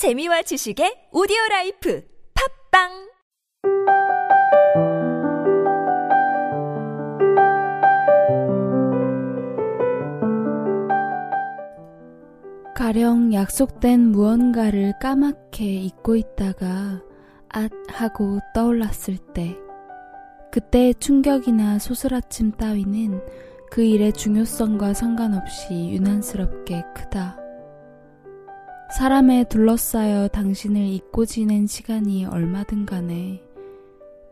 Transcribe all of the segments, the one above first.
재미와 지식의 오디오 라이프 팟빵 가령 약속된 무언가를 까맣게 잊고 있다가 앗 하고 떠올랐을 때 그때의 충격이나 소스라침 따위는 그 일의 중요성과 상관없이 유난스럽게 크다. 사람에 둘러싸여 당신을 잊고 지낸 시간이 얼마든 간에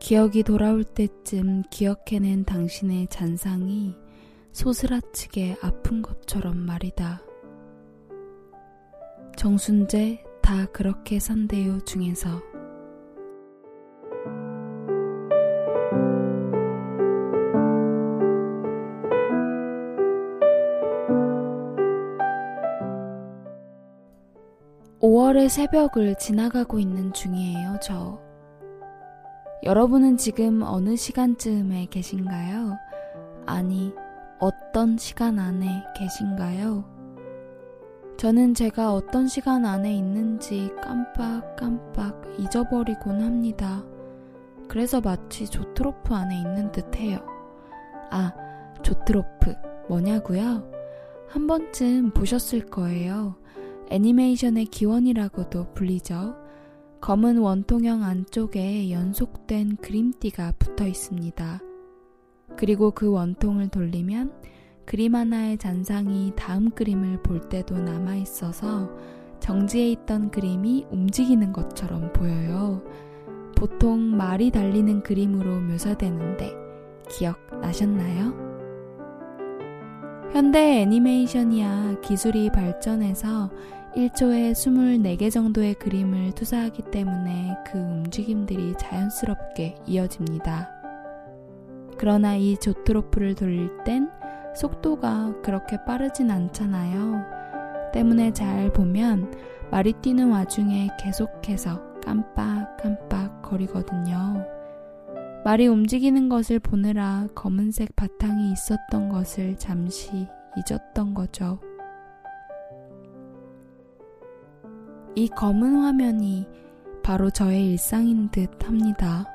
기억이 돌아올 때쯤 기억해낸 당신의 잔상이 소스라치게 아픈 것처럼 말이다. 정순재 다 그렇게 산대요 중에서 5월의 새벽을 지나가고 있는 중이에요, 저. 여러분은 지금 어느 시간쯤에 계신가요? 아니, 어떤 시간 안에 계신가요? 저는 제가 어떤 시간 안에 있는지 깜빡깜빡 잊어버리곤 합니다. 그래서 마치 조트로프 안에 있는 듯 해요. 아, 조트로프, 뭐냐고요? 한 번쯤 보셨을 거예요. 애니메이션의 기원이라고도 불리죠. 검은 원통형 안쪽에 연속된 그림띠가 붙어 있습니다. 그리고 그 원통을 돌리면 그림 하나의 잔상이 다음 그림을 볼 때도 남아 있어서 정지해 있던 그림이 움직이는 것처럼 보여요. 보통 말이 달리는 그림으로 묘사되는데 기억나셨나요? 현대 애니메이션이야 기술이 발전해서 1초에 24개 정도의 그림을 투사하기 때문에 그 움직임들이 자연스럽게 이어집니다. 그러나 이 조트로프를 돌릴 땐 속도가 그렇게 빠르진 않잖아요. 때문에 잘 보면 말이 뛰는 와중에 계속해서 깜빡깜빡 거리거든요. 말이 움직이는 것을 보느라 검은색 바탕이 있었던 것을 잠시 잊었던 거죠. 이 검은 화면이 바로 저의 일상인 듯 합니다.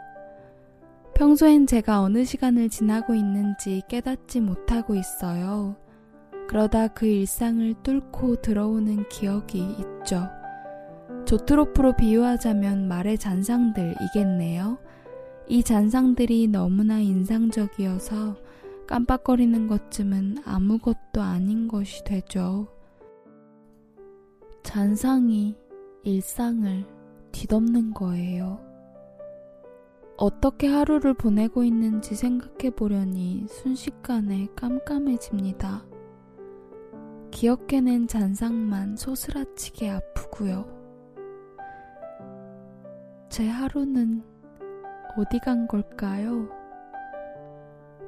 평소엔 제가 어느 시간을 지나고 있는지 깨닫지 못하고 있어요. 그러다 그 일상을 뚫고 들어오는 기억이 있죠. 조트로프로 비유하자면 말의 잔상들이겠네요. 이 잔상들이 너무나 인상적이어서 깜빡거리는 것쯤은 아무것도 아닌 것이 되죠. 잔상이 일상을 뒤덮는 거예요. 어떻게 하루를 보내고 있는지 생각해 보려니 순식간에 깜깜해집니다. 기억해낸 잔상만 소스라치게 아프고요. 제 하루는 어디 간 걸까요?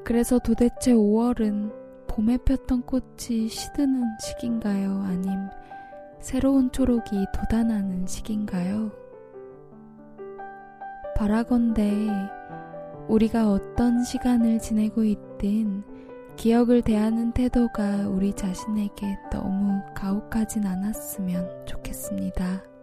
그래서 도대체 5월은 봄에 폈던 꽃이 시드는 시기인가요? 아님 새로운 초록이 돋아나는 시기인가요? 바라건대 우리가 어떤 시간을 지내고 있든 기억을 대하는 태도가 우리 자신에게 너무 가혹하진 않았으면 좋겠습니다.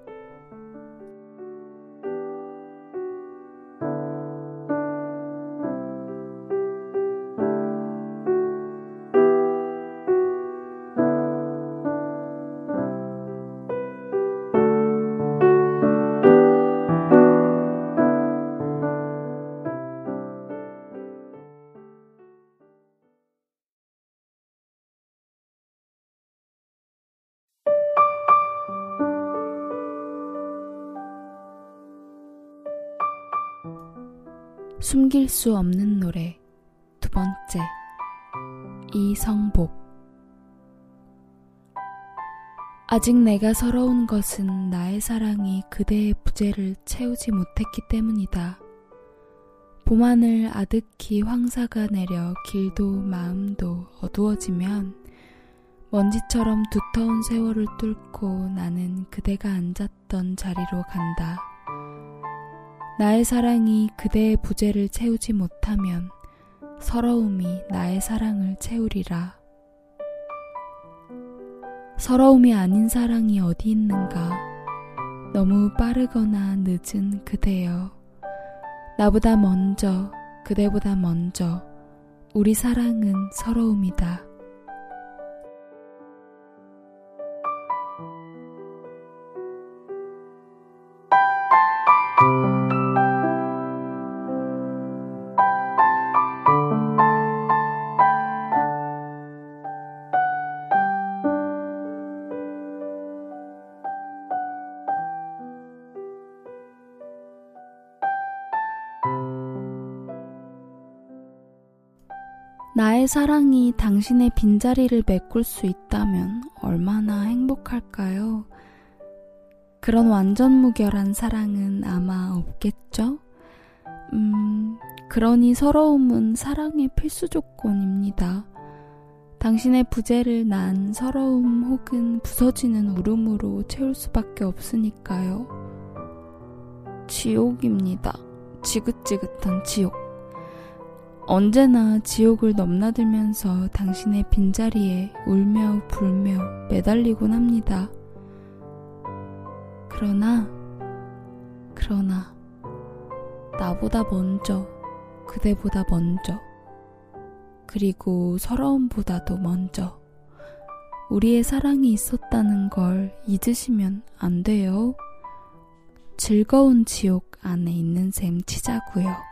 숨길 수 없는 노래 두 번째 이성복 아직 내가 서러운 것은 나의 사랑이 그대의 부재를 채우지 못했기 때문이다. 봄하늘 아득히 황사가 내려 길도 마음도 어두워지면 먼지처럼 두터운 세월을 뚫고 나는 그대가 앉았던 자리로 간다. 나의 사랑이 그대의 부재를 채우지 못하면 서러움이 나의 사랑을 채우리라. 서러움이 아닌 사랑이 어디 있는가? 너무 빠르거나 늦은 그대여. 나보다 먼저, 그대보다 먼저, 우리 사랑은 서러움이다. 나의 사랑이 당신의 빈자리를 메꿀 수 있다면 얼마나 행복할까요? 그런 완전 무결한 사랑은 아마 없겠죠? 음, 그러니 서러움은 사랑의 필수 조건입니다. 당신의 부재를 난 서러움 혹은 부서지는 울음으로 채울 수밖에 없으니까요. 지옥입니다. 지긋지긋한 지옥. 언제나 지옥을 넘나들면서 당신의 빈자리에 울며 불며 매달리곤 합니다. 그러나, 그러나, 나보다 먼저, 그대보다 먼저, 그리고 서러움보다도 먼저, 우리의 사랑이 있었다는 걸 잊으시면 안 돼요. 즐거운 지옥 안에 있는 셈 치자고요.